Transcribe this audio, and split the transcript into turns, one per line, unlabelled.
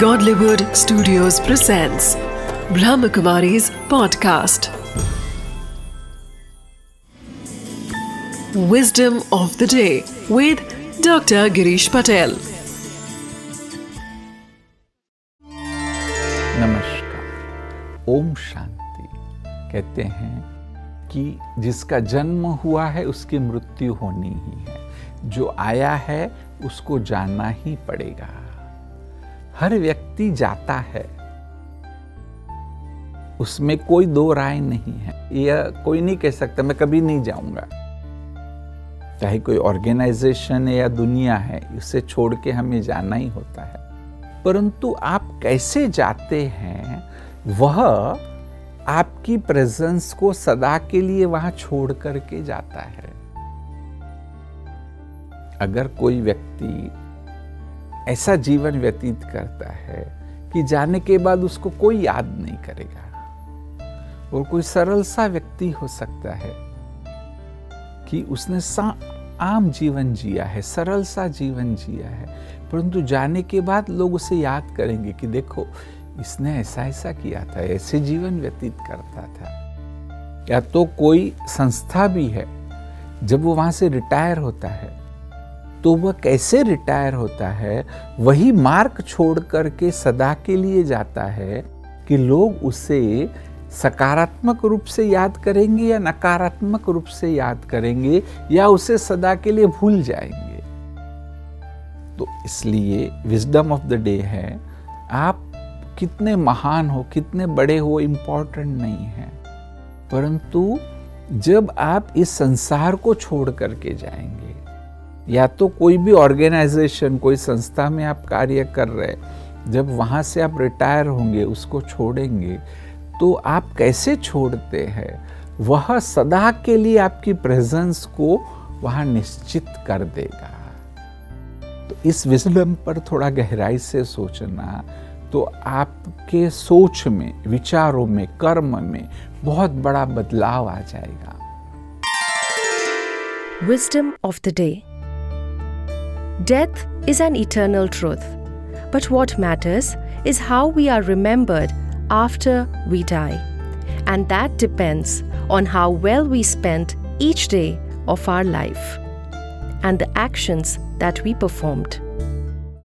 Godlywood Studios presents Brahmakumari's podcast. Wisdom of the day with Dr. Girish Patel.
नमस्कार ओम शांति कहते हैं कि जिसका जन्म हुआ है उसकी मृत्यु होनी ही है जो आया है उसको जानना ही पड़ेगा हर व्यक्ति जाता है। उसमें कोई दो राय नहीं है। यह कोई नहीं कह सकता, मैं कभी नहीं जाऊँगा। चाहे कोई ऑर्गेनाइजेशन है या दुनिया है, उसे छोड़ के हमें जाना ही होता है। परंतु आप कैसे जाते हैं, वह आपकी प्रेजेंस को सदा के लिए वहाँ छोड़ करके जाता है। अगर कोई व्यक्ति ऐसा जीवन व्यतीत करता है कि जाने के बाद उसको कोई याद नहीं करेगा। और कोई सरल सा व्यक्ति हो सकता है कि उसने सा आम जीवन जिया है, सरल सा जीवन जिया है, परंतु जाने के बाद लोग उसे याद करेंगे कि देखो, इसने ऐसा ऐसा किया था, ऐसे जीवन व्यतीत करता था। या तो कोई संस्था भी है, जब वो वहाँ से रिटायर होता है तो वह कैसे रिटायर होता है, वही मार्क छोड़ करके सदा के लिए जाता है कि लोग उसे सकारात्मक रूप से याद करेंगे या नकारात्मक रूप से याद करेंगे या उसे सदा के लिए भूल जाएँगे। तो इसलिए विजडम ऑफ़ द डे है, आप कितने महान हो, कितने बड़े हो इंपॉर्टेंट नहीं है। परंतु जब आप इस संसार को छोड़ करके जाएँगे या तो कोई भी ऑर्गेनाइजेशन, कोई संस्था में आप कार्य कर रहे जब वहाँ से आप रिटायर होंगे, उसको छोड़ेंगे तो आप कैसे छोड़ते हैं? वह सदा के लिए आपकी प्रेजेंस को वहाँ निश्चित कर देगा। तो इस विजडम पर थोड़ा गहराई से सोचना तो आपके सोच में, विचारों में, कर्म में बहुत बड़ा बदलाव आ जाएगा।
Wisdom of the Day. Death is an eternal truth, but what matters is how we are remembered after we die. And that depends on how well we spent each day of our life and the actions that we performed.